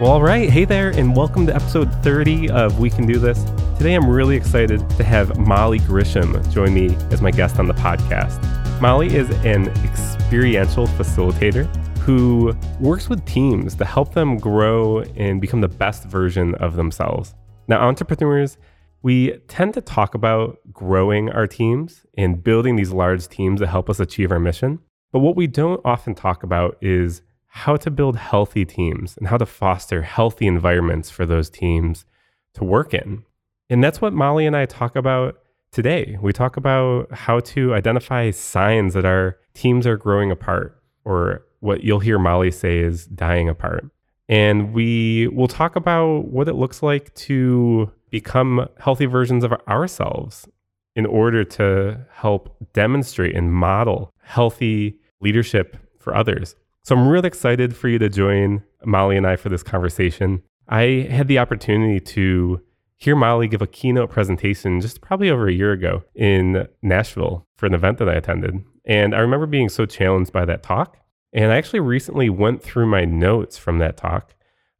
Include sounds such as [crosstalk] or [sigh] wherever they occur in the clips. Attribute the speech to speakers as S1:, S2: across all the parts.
S1: Well, all right. Hey there, and welcome to episode 30 of We Can Do This. Today, I'm really excited to have Molly Grisham join me as my guest on the podcast. Molly is an experiential facilitator who works with teams to help them grow and become the best version of themselves. Now, entrepreneurs, we tend to talk about growing our teams and building these large teams that help us achieve our mission. But what we don't often talk about is how to build healthy teams and how to foster healthy environments for those teams to work in. And that's what Molly and I talk about today. We talk about how to identify signs that our teams are growing apart, or what you'll hear Molly say is dying apart. And we will talk about what it looks like to become healthy versions of ourselves in order to help demonstrate and model healthy leadership for others. So I'm really excited for you to join Molly and I for this conversation. I had the opportunity to hear Molly give a keynote presentation just probably over a year ago in Nashville for an event that I attended. And I remember being so challenged by that talk. And I actually recently went through my notes from that talk.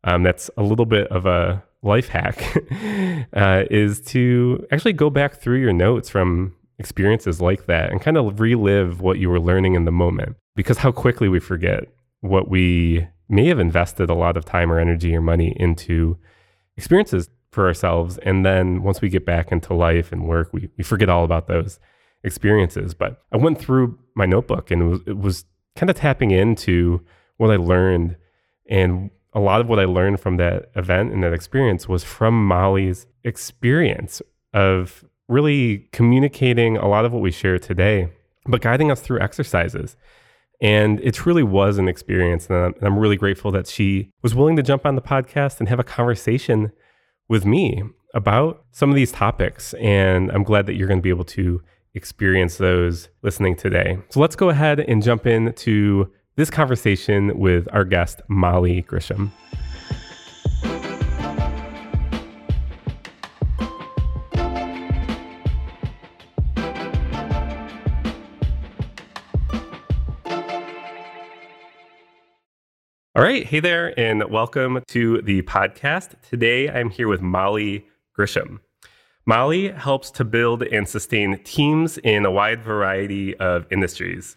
S1: Um, that's a little bit of a life hack, [laughs] uh, is to actually go back through your notes from experiences like that and kind of relive what you were learning in the moment because how quickly we forget what we may have invested a lot of time or energy or money into experiences for ourselves. And then once we get back into life and work, we, we forget all about those experiences. But I went through my notebook and it was, it was kind of tapping into what I learned. And a lot of what I learned from that event and that experience was from Molly's experience of really communicating a lot of what we share today, but guiding us through exercises. And it truly was an experience. And I'm really grateful that she was willing to jump on the podcast and have a conversation with me about some of these topics. And I'm glad that you're going to be able to experience those listening today. So let's go ahead and jump into this conversation with our guest, Molly Grisham. All right. Hey there, and welcome to the podcast. Today, I'm here with Molly Grisham. Molly helps to build and sustain teams in a wide variety of industries.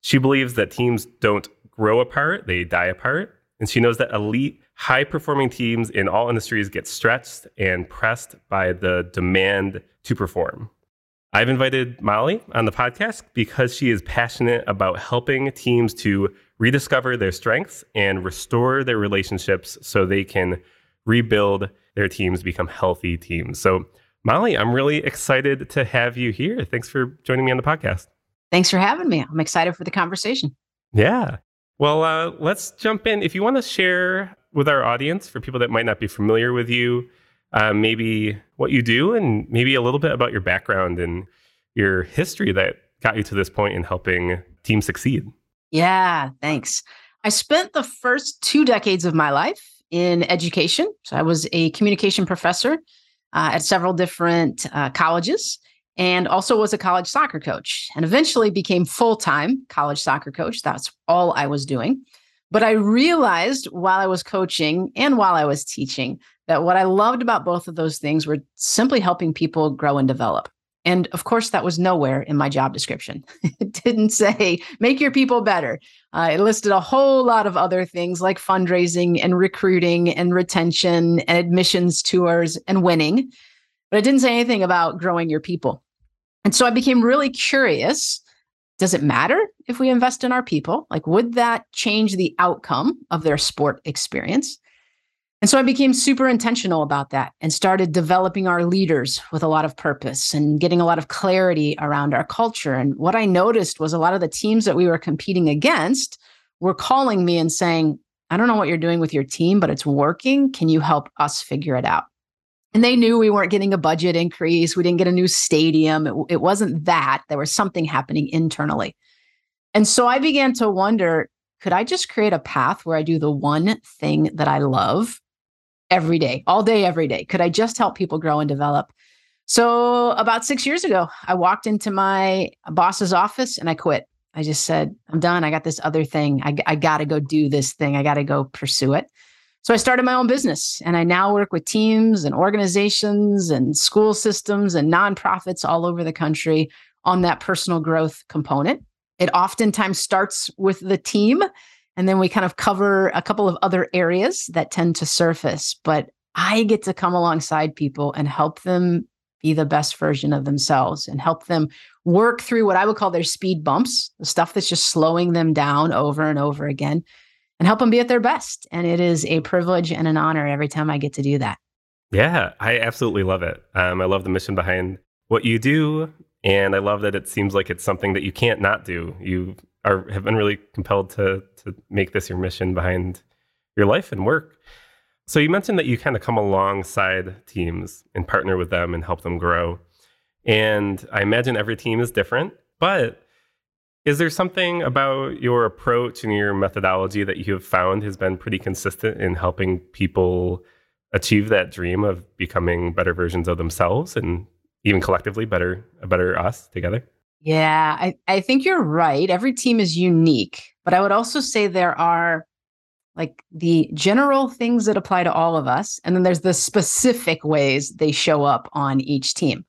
S1: She believes that teams don't grow apart, they die apart. And she knows that elite, high performing teams in all industries get stretched and pressed by the demand to perform. I've invited Molly on the podcast because she is passionate about helping teams to rediscover their strengths and restore their relationships so they can rebuild their teams, become healthy teams. So, Molly, I'm really excited to have you here. Thanks for joining me on the podcast.
S2: Thanks for having me. I'm excited for the conversation.
S1: Yeah. Well, uh, let's jump in. If you want to share with our audience, for people that might not be familiar with you, uh, maybe what you do and maybe a little bit about your background and your history that got you to this point in helping teams succeed.
S2: Yeah, thanks. I spent the first two decades of my life in education. So I was a communication professor uh, at several different uh, colleges and also was a college soccer coach and eventually became full-time college soccer coach that's all i was doing but i realized while i was coaching and while i was teaching that what i loved about both of those things were simply helping people grow and develop and of course, that was nowhere in my job description. [laughs] it didn't say make your people better. Uh, it listed a whole lot of other things like fundraising and recruiting and retention and admissions tours and winning. But it didn't say anything about growing your people. And so I became really curious. Does it matter if we invest in our people? Like, would that change the outcome of their sport experience? And so I became super intentional about that and started developing our leaders with a lot of purpose and getting a lot of clarity around our culture. And what I noticed was a lot of the teams that we were competing against were calling me and saying, I don't know what you're doing with your team, but it's working. Can you help us figure it out? And they knew we weren't getting a budget increase. We didn't get a new stadium. It, it wasn't that. There was something happening internally. And so I began to wonder could I just create a path where I do the one thing that I love every day, all day, every day? Could I just help people grow and develop? So, about six years ago, I walked into my boss's office and I quit. I just said, I'm done. I got this other thing. I, I got to go do this thing. I got to go pursue it. So I started my own business and I now work with teams and organizations and school systems and nonprofits all over the country on that personal growth component. It oftentimes starts with the team and then we kind of cover a couple of other areas that tend to surface. But I get to come alongside people and help them be the best version of themselves and help them work through what I would call their speed bumps, the stuff that's just slowing them down over and over again and help them be at their best. And it is a privilege and an honor every time I get to do that.
S1: Yeah, I absolutely love it. Um, I love the mission behind what you do. And I love that it seems like it's something that you can't not do. You are have been really compelled to to make this your mission behind your life and work. So you mentioned that you kind of come alongside teams and partner with them and help them grow. And I imagine every team is different, but is there something about your approach and your methodology that you have found has been pretty consistent in helping people achieve that dream of becoming better versions of themselves and even collectively better a better us together?
S2: Yeah, I, I think you're right. Every team is unique, but I would also say there are like the general things that apply to all of us, and then there's the specific ways they show up on each team.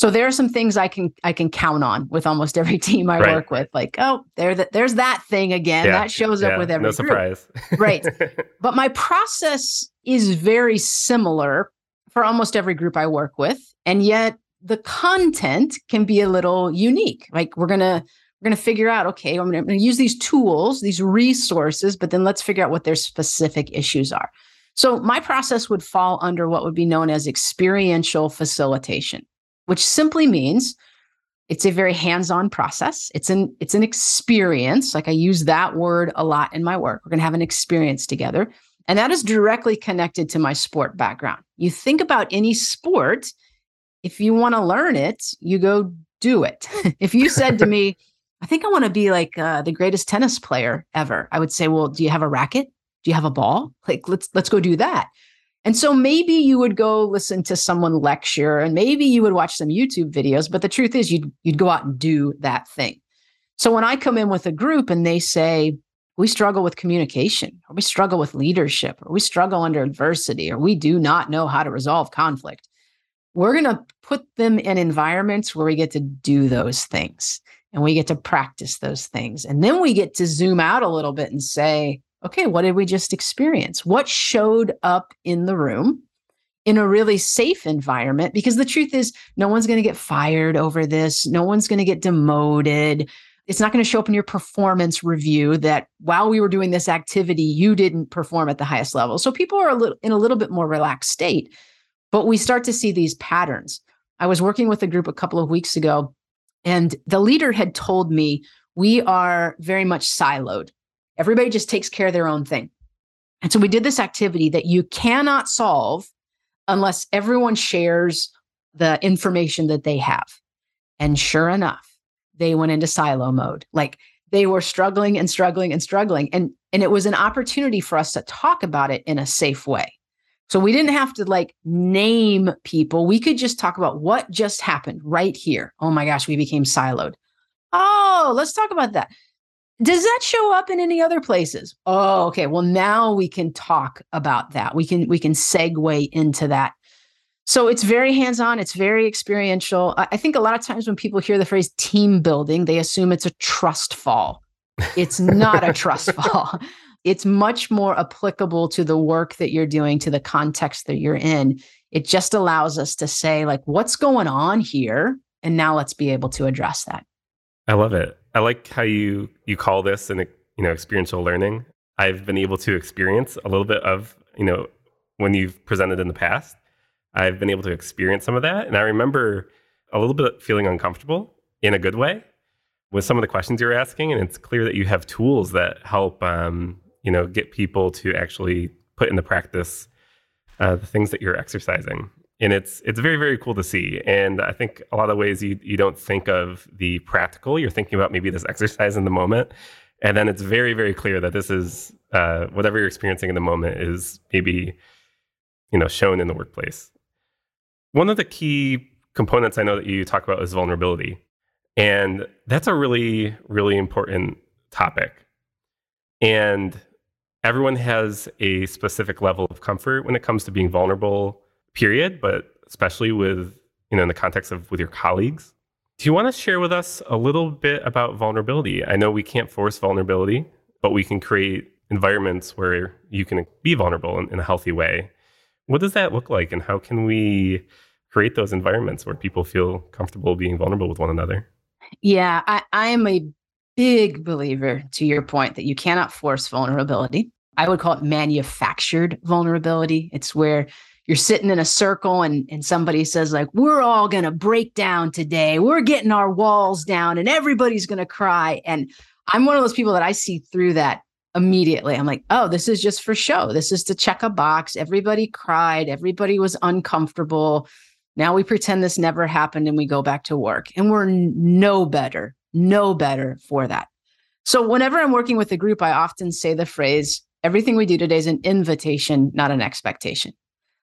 S2: So there are some things I can I can count on with almost every team I right. work with. Like, oh, there that there's that thing again. Yeah, that shows yeah, up with every
S1: no surprise.
S2: right. [laughs] But my process is very similar for almost every group I work with. And yet the content can be a little unique. Like we're gonna we're gonna figure out, okay, I'm I'm gonna use these tools, these resources, but then let's figure out what their specific issues are. So my process would fall under what would be known as experiential facilitation which simply means it's a very hands-on process. It's an it's an experience. Like I use that word a lot in my work. We're going to have an experience together. And that is directly connected to my sport background. You think about any sport, if you want to learn it, you go do it. [laughs] if you said to [laughs] me, I think I want to be like uh, the greatest tennis player ever, I would say, well, do you have a racket? Do you have a ball? Like let's let's go do that. And so maybe you would go listen to someone lecture and maybe you would watch some YouTube videos, but the truth is you'd you'd go out and do that thing. So when I come in with a group and they say, we struggle with communication, or we struggle with leadership, or we struggle under adversity, or we do not know how to resolve conflict, we're going to put them in environments where we get to do those things and we get to practice those things. And then we get to zoom out a little bit and say, okay, what did we just experience? What showed up in the room in a really safe environment? Because the truth is, no one's going to get fired over this, no one's going to get demoted. It's not going to show up in your performance review that while we were doing this activity, you didn't perform at the highest level. So people are a little, in a little bit more relaxed state, but we start to see these patterns. I was working with a group a couple of weeks ago, and the leader had told me we are very much siloed Everybody just takes care of their own thing. And so we did this activity that you cannot solve unless everyone shares the information that they have. And sure enough, they went into silo mode. Like they were struggling and struggling and struggling. And, and it was an opportunity for us to talk about it in a safe way. So we didn't have to like name people. We could just talk about what just happened right here. Oh my gosh, we became siloed. Oh, let's talk about that. Does that show up in any other places? Oh, okay. Well, now we can talk about that. We can we can segue into that. So it's very hands-on, it's very experiential. I think a lot of times when people hear the phrase team building, they assume it's a trust fall. It's not a trust [laughs] fall. It's much more applicable to the work that you're doing, to the context that you're in. It just allows us to say, like, what's going on here? And now let's be able to address that.
S1: I love it. I like how you you call this an you know experiential learning. I've been able to experience a little bit of you know when you've presented in the past. I've been able to experience some of that, and I remember a little bit feeling uncomfortable in a good way with some of the questions you're asking. And it's clear that you have tools that help um, you know get people to actually put into practice uh, the things that you're exercising and it's it's very very cool to see. And i think a lot of ways you you don't think of the practical you're thinking about maybe this exercise in the moment. And then it's very very clear that this is uh, whatever you're experiencing in the moment is maybe you know shown in the workplace. One of the key components i know that you talk about is vulnerability. And that's a really really important topic. And everyone has a specific level of comfort when it comes to being vulnerable, period, but especially with, you know, in the context of with your colleagues. Do you want to share with us a little bit about vulnerability? I know we can't force vulnerability, but we can create environments where you can be vulnerable in, in a healthy way. What does that look like, and how can we create those environments where people feel comfortable being vulnerable with one another?
S2: Yeah, I, I am a big believer to your point that you cannot force vulnerability. I would call it manufactured vulnerability. It's where you're sitting in a circle and, and somebody says, like, we're all going to break down today. We're getting our walls down and everybody's going to cry. And I'm one of those people that I see through that immediately. I'm like, oh, this is just for show. This is to check a box. Everybody cried. Everybody was uncomfortable. Now we pretend this never happened and we go back to work. And we're no better, no better for that. So whenever I'm working with a group, I often say the phrase, everything we do today is an invitation, not an expectation.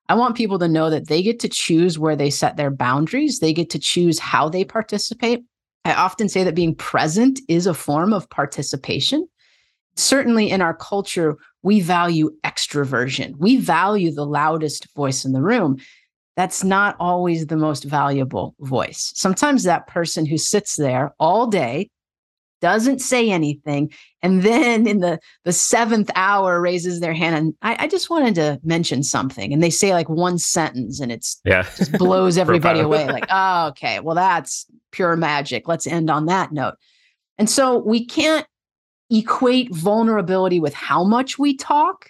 S2: I want people to know that they get to choose where they set their boundaries. They get to choose how they participate. I often say that being present is a form of participation certainly in our culture, we value extroversion. We value the loudest voice in the room. That's not always the most valuable voice. Sometimes that person who sits there all day doesn't say anything and then in the the seventh hour raises their hand and I, I just wanted to mention something and they say like one sentence and it's
S1: yeah. [laughs]
S2: just blows [laughs] everybody away like oh okay well that's pure magic let's end on that note. And so we can't equate vulnerability with how much we talk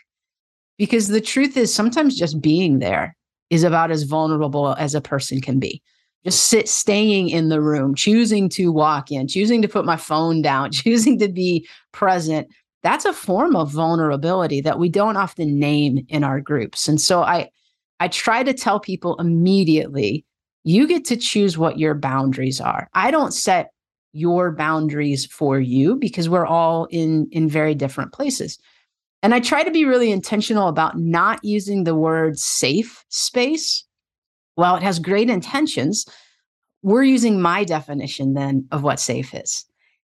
S2: because the truth is sometimes just being there is about as vulnerable as a person can be just sit staying in the room choosing to walk in choosing to put my phone down [laughs] choosing to be present. That's a form of vulnerability that we don't often name in our groups. And so i i try to tell people immediately you get to choose what your boundaries are. I don't set your boundaries for you because we're all in in very different places. And i try to be really intentional about not using the word safe space while it has great intentions we're using my definition then of what safe is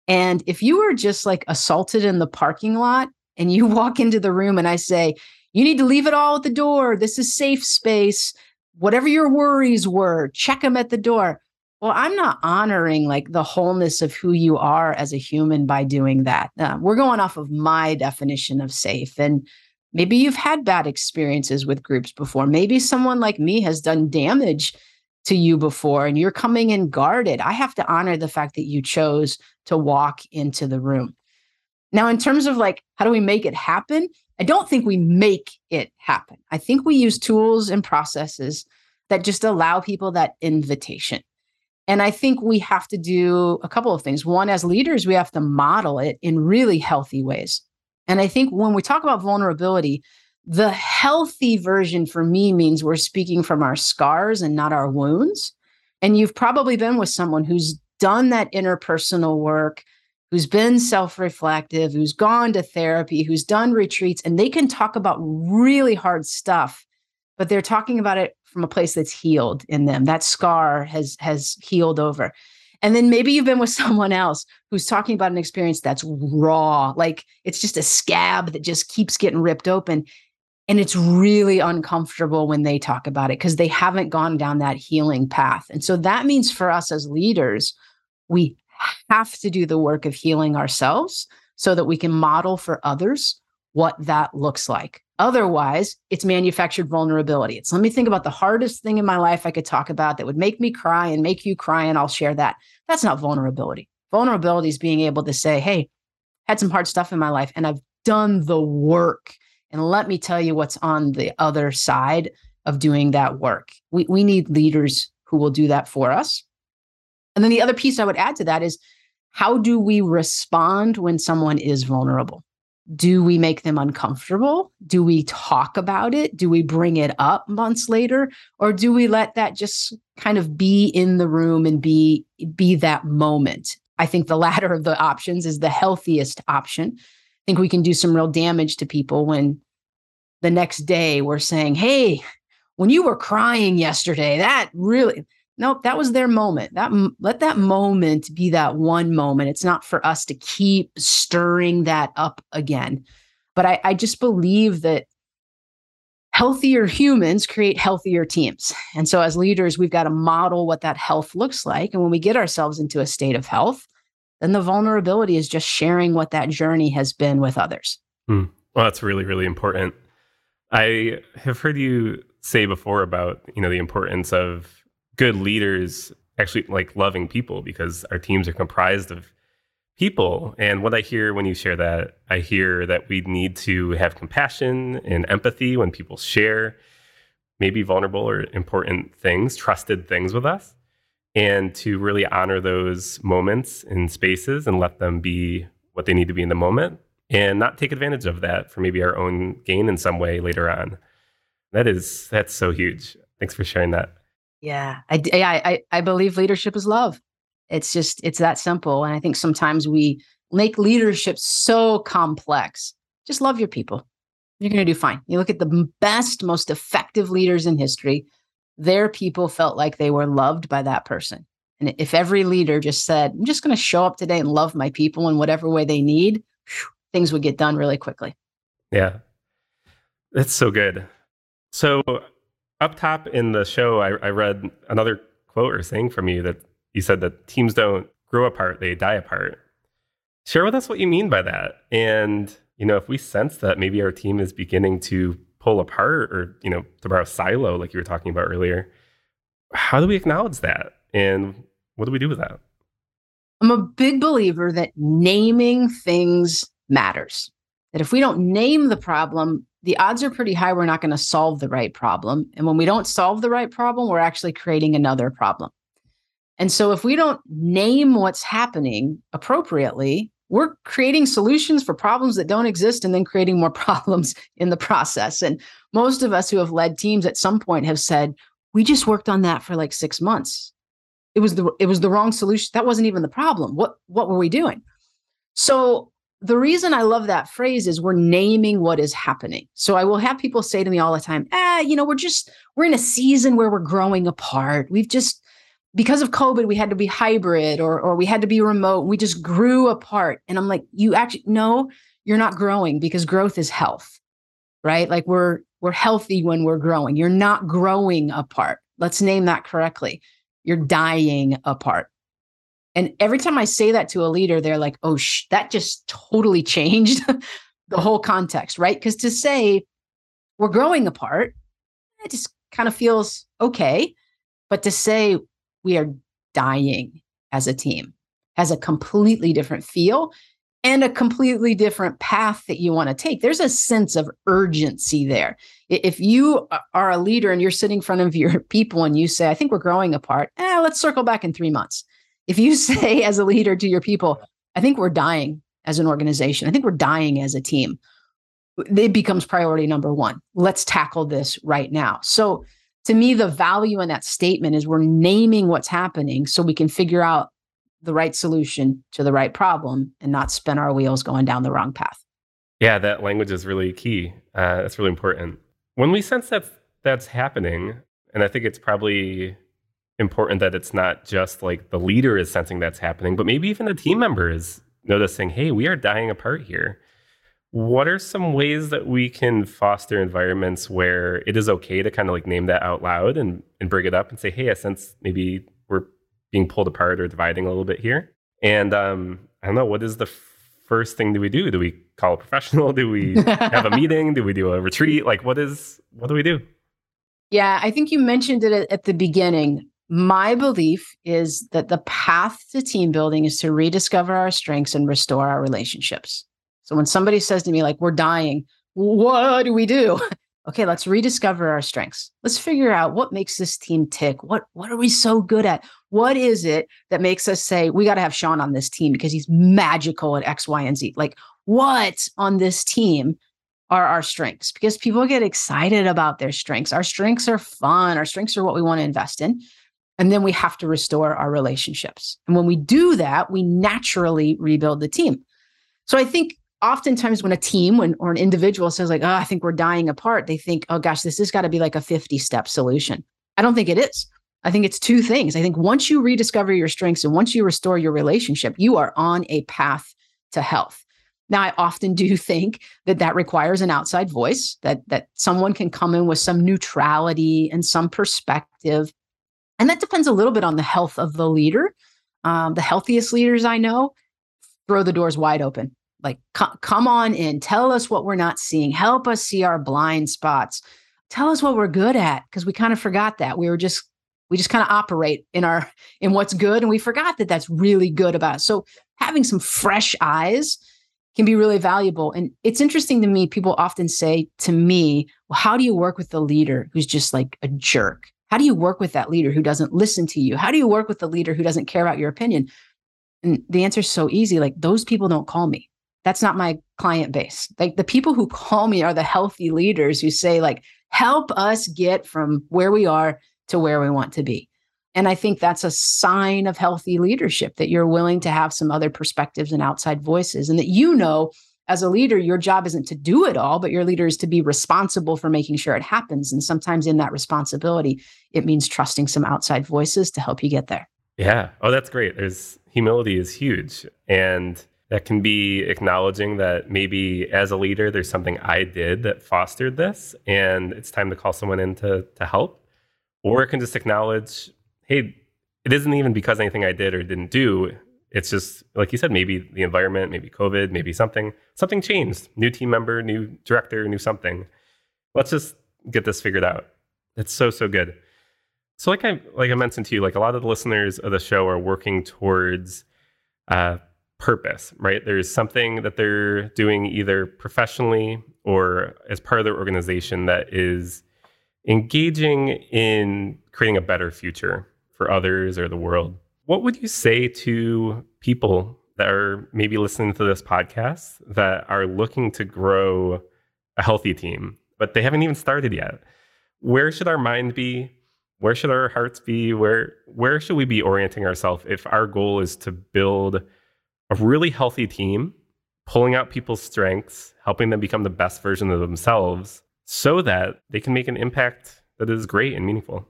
S2: and if you were just like assaulted in the parking lot and you [laughs] walk into the room and i say you need to leave it all at the door this is safe space whatever your worries were check them at the door well, I'm not honoring like the wholeness of who you are as a human by doing that. Uh, we're going off of my definition of safe. And maybe you've had bad experiences with groups before. Maybe someone like me has done damage to you before and you're coming in guarded. I have to honor the fact that you chose to walk into the room. Now, in terms of like, how do we make it happen? I don't think we make it happen. I think we use tools and processes that just allow people that invitation. And I think we have to do a couple of things. One, as leaders, we have to model it in really healthy ways. And I think when we talk about vulnerability, the healthy version for me means we're speaking from our scars and not our wounds. And you've probably been with someone who's done that interpersonal work, who's been self reflective, who's gone to therapy, who's done retreats, and they can talk about really hard stuff, but they're talking about it from a place that's healed in them. That scar has has healed over. And then maybe you've been with [laughs] someone else who's talking about an experience that's raw, like it's just a scab that just keeps getting ripped open. And it's really uncomfortable when they talk about it because they haven't gone down that healing path. And so that means for us as leaders, we have to do the work of healing ourselves so that we can model for others what that looks like. Otherwise, it's manufactured vulnerability. It's let me think about the hardest thing in my life I could talk about that would make me cry and make you cry, and I'll share that. That's not vulnerability. Vulnerability is being able to say, hey, had some hard stuff in my life and I've done the work. And let me tell you what's on the other side of doing that work. We, we need leaders who will do that for us. And then the other piece I would add to that is how do we respond when someone is vulnerable? Do we make them uncomfortable? Do we talk about it? Do we bring it up months later? Or do we let that just kind of be in the room and be be that moment? I think the [laughs] latter of the options is the healthiest option. I think we can do some real damage to people when the next day we're saying, "Hey, when you were crying yesterday, that really nope that was their moment that let that moment be that one moment it's not for us to keep stirring that up again But I, I just believe that healthier humans create healthier teams. And so, as leaders, we've got to model what that health looks like. And when we get ourselves into a state of health, then the vulnerability is just sharing what that journey has been with others.
S1: Hmm. Well, that's really, really important. I have heard you say before about, you know, the importance of good leaders actually like loving people because our teams are comprised of people. And what I hear when you share that, I hear that we need to have compassion and empathy when people share maybe vulnerable or important things, trusted things with us, and to really honor those moments and spaces and let them be what they need to be in the moment and not take advantage of that for maybe our own gain in some way later on. That is that's so huge. Thanks for sharing that.
S2: Yeah, I, I I believe leadership is love. It's just, it's that simple. And I think sometimes we make leadership so complex. Just love your people. You're going to do fine. You look at the best, most effective leaders in history, their people felt like they were loved by that person. And if every leader just said, I'm just going to show up today and love my people in whatever way they need, things would get done really quickly.
S1: Yeah. That's so good. So, up top in the show, I, I read another quote or saying from you that you said that teams don't grow apart, they die apart. Share with us what you mean by that. And, you know, if we sense that maybe our team is beginning to pull apart or, you know, to borrow silo, like you were talking about earlier, how do we acknowledge that? And what do we do with that?
S2: I'm a big believer that naming things matters. That if we don't name the problem, the odds are pretty high we're not going to solve the right problem. And when we don't solve the right problem, we're actually creating another problem. And so if we don't name what's happening appropriately, we're creating solutions for problems that don't exist and then creating more [laughs] problems in the process. And most of us who have led teams at some point have said, we just worked on that for like 6 months. It was the it was the wrong solution. That wasn't even the problem. What what were we doing? So the reason I love that phrase is we're naming what is happening. So I will have people say to me all the time, ah, you know, we're just, we're in a season where we're growing apart. We've just, because of COVID, we had to be hybrid or, or we had to be remote. We just grew apart. And I'm like, you actually, no, you're not growing because growth is health, right? Like we're, we're healthy when we're growing. You're not growing apart. Let's name that correctly. You're dying apart. And every time I say that to a leader, they're like, oh, sh- that just totally changed [laughs] the whole context, right? Because to say we're growing apart, it just kind of feels okay. But to say we are dying as a team has a completely different feel and a completely different path that you want to take. There's a sense of urgency there. If you are a leader and you're sitting in front of your [laughs] people and you say, I think we're growing apart, eh, let's circle back in three months. If you [laughs] say as a leader to your people, I think we're dying as an organization, I think we're dying as a team, it becomes priority number one. Let's tackle this right now. So, to me, the value in that statement is we're naming what's happening so we can figure out the right solution to the right problem and not spin our wheels going down the wrong path.
S1: Yeah, that language is really key. Uh, that's really important. When we sense that that's happening, and I think it's probably important that it's not just like the leader is sensing that's happening, but maybe even a team member is noticing, hey, we are dying apart here. What are some ways that we can foster environments where it is okay to kind of like name that out loud and, and bring it up and say, hey, I sense maybe we're being pulled apart or dividing a little bit here? And um, I don't know, what is the first thing do we do? Do we call a professional? Do we [laughs] have a meeting? Do we do a retreat? Like what is what do we do?
S2: Yeah, I think you mentioned it at the beginning my belief is that the path to team building is to rediscover our strengths and restore our relationships. So when somebody says to me, like, we're dying, what do we do? [laughs] okay, let's rediscover our strengths. Let's figure out what makes this team tick. What what are we so good at? What is it that makes us say we got to have Sean on this team because he's magical at X, Y, and Z? Like, what on this team are our strengths? Because people get excited about their strengths. Our strengths are fun. Our strengths are what we want to invest in. And then we have to restore our relationships. And when we do that, we naturally rebuild the team. So I think oftentimes when a team when or an individual says like, "Oh, I think we're dying apart," they think, "Oh gosh, this has got to be like a 50-step solution." I don't think it is. I think it's two things. I think once you rediscover your strengths and once you restore your relationship, you are on a path to health. Now, I often [laughs] do think that that requires an outside voice, that that someone can come in with some neutrality and some perspective, and that depends a little bit on the health of the leader. Um, the healthiest leaders I know throw the doors wide open. Like, come on in, tell us what we're not seeing, help us see our blind spots, tell us what we're good at, because we kind of forgot that we were just we just kind of operate in our [laughs] in what's good, and we forgot that that's really good about. So having some fresh eyes can be really valuable. And it's interesting to me, people often say to me, well, how do you work with the leader who's just like a jerk? How do you work with that leader who doesn't listen to you? How do you work with the leader who doesn't care about your opinion? And the answer is so easy. Like those people don't call me. That's not my client base. Like the people who [laughs] call me are the healthy leaders who say, like, help us get from where we are to where we want to be. And I think that's a sign of healthy leadership that you're willing to have some other perspectives and outside voices, and that you know, as a leader, your job isn't to do it all, but your leader is to be responsible for making sure it happens. And sometimes in that responsibility, it means trusting some outside voices to help you get there.
S1: Yeah. Oh, that's great. There's humility is huge. And that can be acknowledging that maybe as a leader, there's something I did that fostered this, and it's time to call someone in to, to help. Or it can just acknowledge hey, it isn't even because anything I did or didn't do. It's just like you said, maybe the environment, maybe COVID, maybe something, something changed. New team member, new director, new something. Let's just get this figured out. It's so so good. So like I like I mentioned to you, like a lot of the listeners of the show are working towards uh, purpose, right? There's something that they're doing either professionally or as part of their organization that is engaging in creating a better future for others or the world. What would you say to people that are maybe listening to this podcast that are looking to grow a healthy team, but they haven't even started yet? Where should our mind be? Where should our hearts be? Where where should we be orienting ourselves if our goal is to build a really healthy team, pulling out people's strengths, helping them become the best version of themselves so that they can make an impact that is great and meaningful?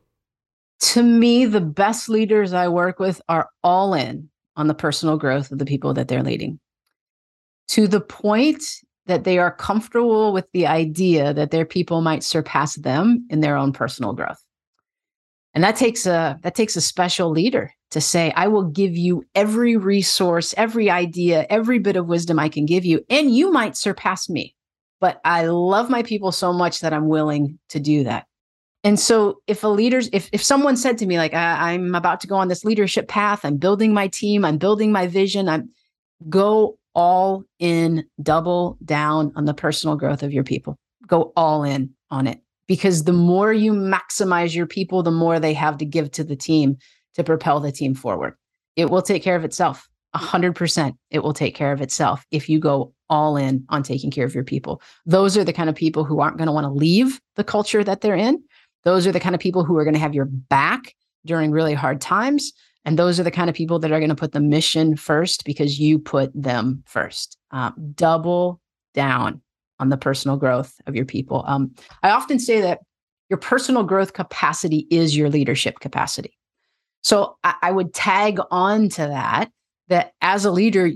S2: To me, the best leaders I work with are all in on the personal growth of the people that they're leading to the point that they are comfortable with the idea that their people might surpass them in their own personal growth. And that takes a that takes a special leader to say, I will give you every resource, every idea, every bit of wisdom I can give you, and you might surpass me. But I love my people so much that I'm willing to do that. And so if a leader's if if someone said to me like I, I'm about to go on this leadership path, I'm building my team, I'm building my vision, I'm go all in, double down on the personal growth of your people. Go all in on it. Because the more you maximize your people, the more they have to give to the team to propel the team forward. It will take care of itself. A hundred percent, it will take care of itself if you go all in on taking care of your people. Those are the kind of people who aren't going to want to leave the culture that they're in those are the kind of people who are going to have your back during really hard times. And those are the kind of people that are going to put the mission first because you put them first. Uh, double down on the personal growth of your people. Um, I often say that your personal growth capacity is your leadership capacity. So I, I would tag on to that, that as a leader,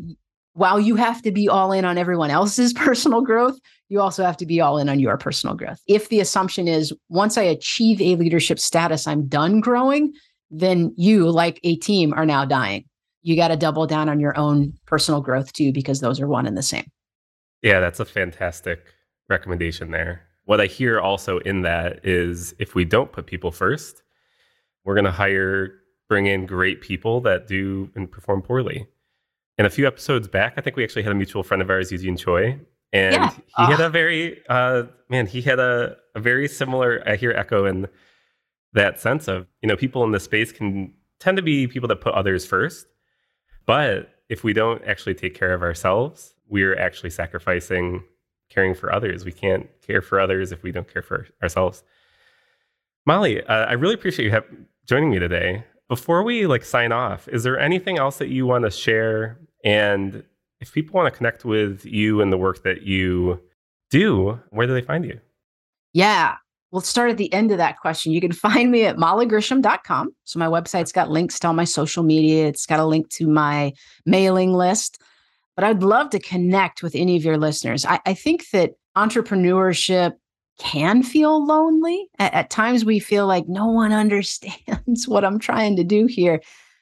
S2: while you have to be all in on everyone else's [laughs] personal growth, you also have to be all in on your personal growth. If the assumption is once I achieve a leadership status, I'm done growing, then you, like a team, are now dying. You got to double down on your own personal growth too, because those are one and the same.
S1: Yeah, that's a fantastic recommendation there. What I hear also in that is if we don't put people first, we're going to hire, bring in great people that do and perform poorly. And a few episodes back, I think we actually had a mutual friend of ours, Eugene Choi, and yeah. he uh. had a very uh, man, he had a, a very similar. I hear echo in that sense of you know people in the space can tend to be people that put others first, but if we don't actually take care of ourselves, we're actually sacrificing caring for others. We can't care for others if we don't care for ourselves. Molly, uh, I really appreciate you have, joining me today. Before we like sign off, is there anything else that you want to share and if people want to connect with you and the work that you do, where do they find you?
S2: Yeah. We'll start at the end of that question. You can find me at mollygrisham.com. So my website's got links to all my social media. It's got a link to my mailing list. but I'd love to connect with any of your listeners. I, I think that entrepreneurship can feel lonely. At, at, times, we feel like no one [laughs] understands what I'm trying to do here.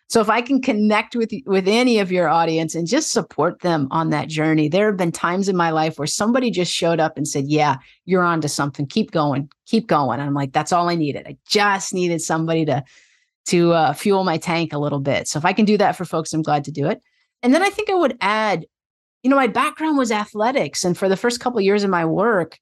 S2: So, if I can connect with with any of your audience and just support them on that journey, there have been times in my life where somebody just showed up and said, "Yeah, you're onto something. Keep going, keep going." And I'm like, "That's all I needed. I just needed somebody to to uh, fuel my tank a little bit." So, if I can do that for folks, I'm glad to do it. And then I think I would add, you know, my background was athletics, and for the first couple of years of my work,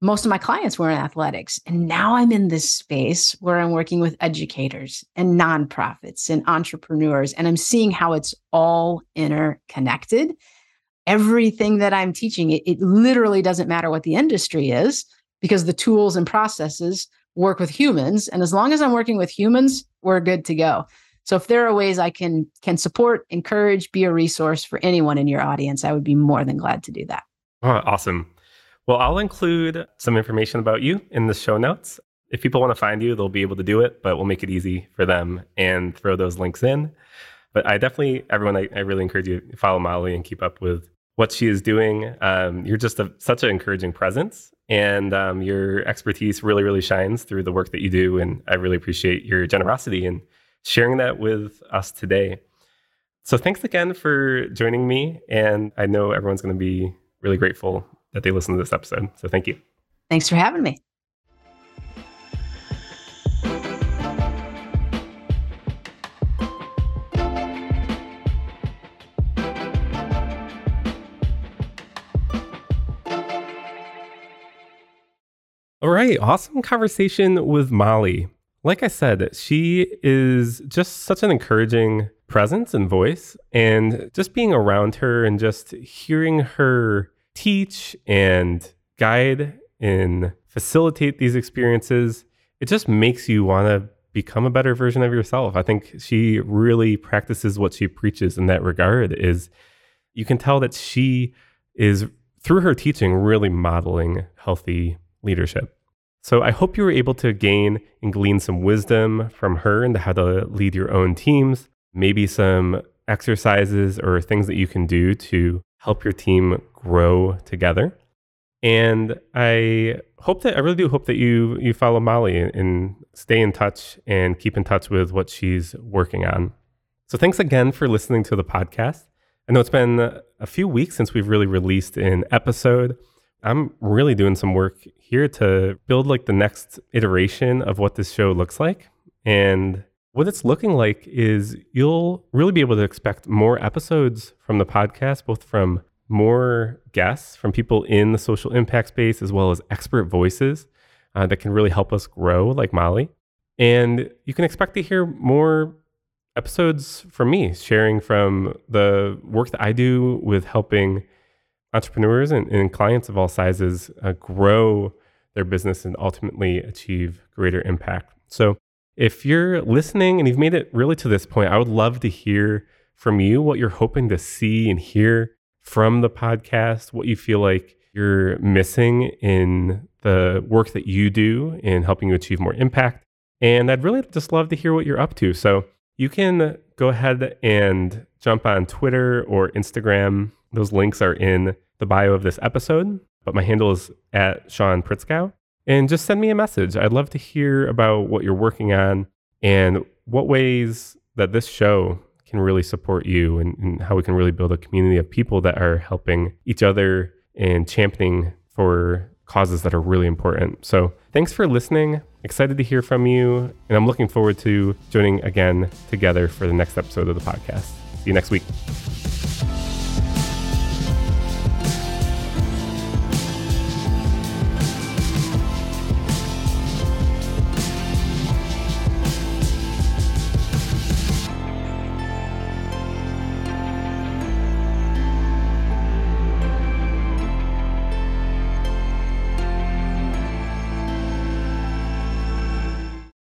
S2: most of my clients were in athletics. And now I'm in this space where I'm working with educators and nonprofits and entrepreneurs, and I'm seeing how it's all interconnected. Everything that I'm teaching, it, it literally doesn't matter what the industry is because the tools and processes work with humans. And as long as I'm working with humans, we're good to go. So if there are ways I can can support, encourage, be a resource for anyone in your audience, I would be more than glad to do that.
S1: Oh, awesome. Well, I'll include some information about you in the show notes. If people want to find you, they'll be able to do it, but we'll make it easy for them and throw those links in. But I definitely, everyone, I, I really encourage you to follow Molly and keep up with what she is doing. Um, you're just a, such an encouraging presence, and um, your expertise really, really shines through the work that you do. And I really appreciate your generosity in sharing that with us today. So thanks again for joining me. And I know everyone's going to be really grateful that they listen to this episode. So thank you.
S2: Thanks for having me.
S1: All right, awesome conversation with Molly. Like I said, she is just such an encouraging presence and voice. And just being around her and just hearing her teach and guide and facilitate these experiences, it just makes you want to become a better version of yourself. I think she really practices what she preaches in that regard is you can tell that she is through her teaching really modeling healthy leadership. So I hope you were able to gain and glean some wisdom from her into how to lead your own teams, maybe some exercises or things that you can do to help your team grow together. And I hope that I really do hope that you you follow Molly and stay in touch and keep in touch with what she's working on. So thanks again for listening to the podcast. I know it's been a few weeks since we've really released an episode. I'm really doing some work here to build like the next iteration of what this show looks like. And what it's looking like is you'll really be able to expect more episodes from the podcast, both from more guests, from people in the social impact space, as well as expert voices uh, that can really help us grow, like Molly. And you can expect to hear more episodes from me, sharing from the work that I do with helping entrepreneurs and, and clients of all sizes uh, grow their business and ultimately achieve greater impact. So if you're listening and you've made it really to this point, I would love to hear from you what you're hoping to see and hear from the podcast, what you feel like you're missing in the work that you do in helping you achieve more impact. And I'd really just love to hear what you're up to. So you can go ahead and jump on Twitter or Instagram. Those links are in the bio of this episode, but my handle is at Sean Pritzkau and just send me a message. I'd love to hear about what you're working on and what ways that this show can really support you and, and, how we can really build a community of people that are helping each other and championing for causes that are really important. So, thanks for listening. Excited to hear from you. And I'm looking forward to joining again together for the next episode of the podcast. See you next week.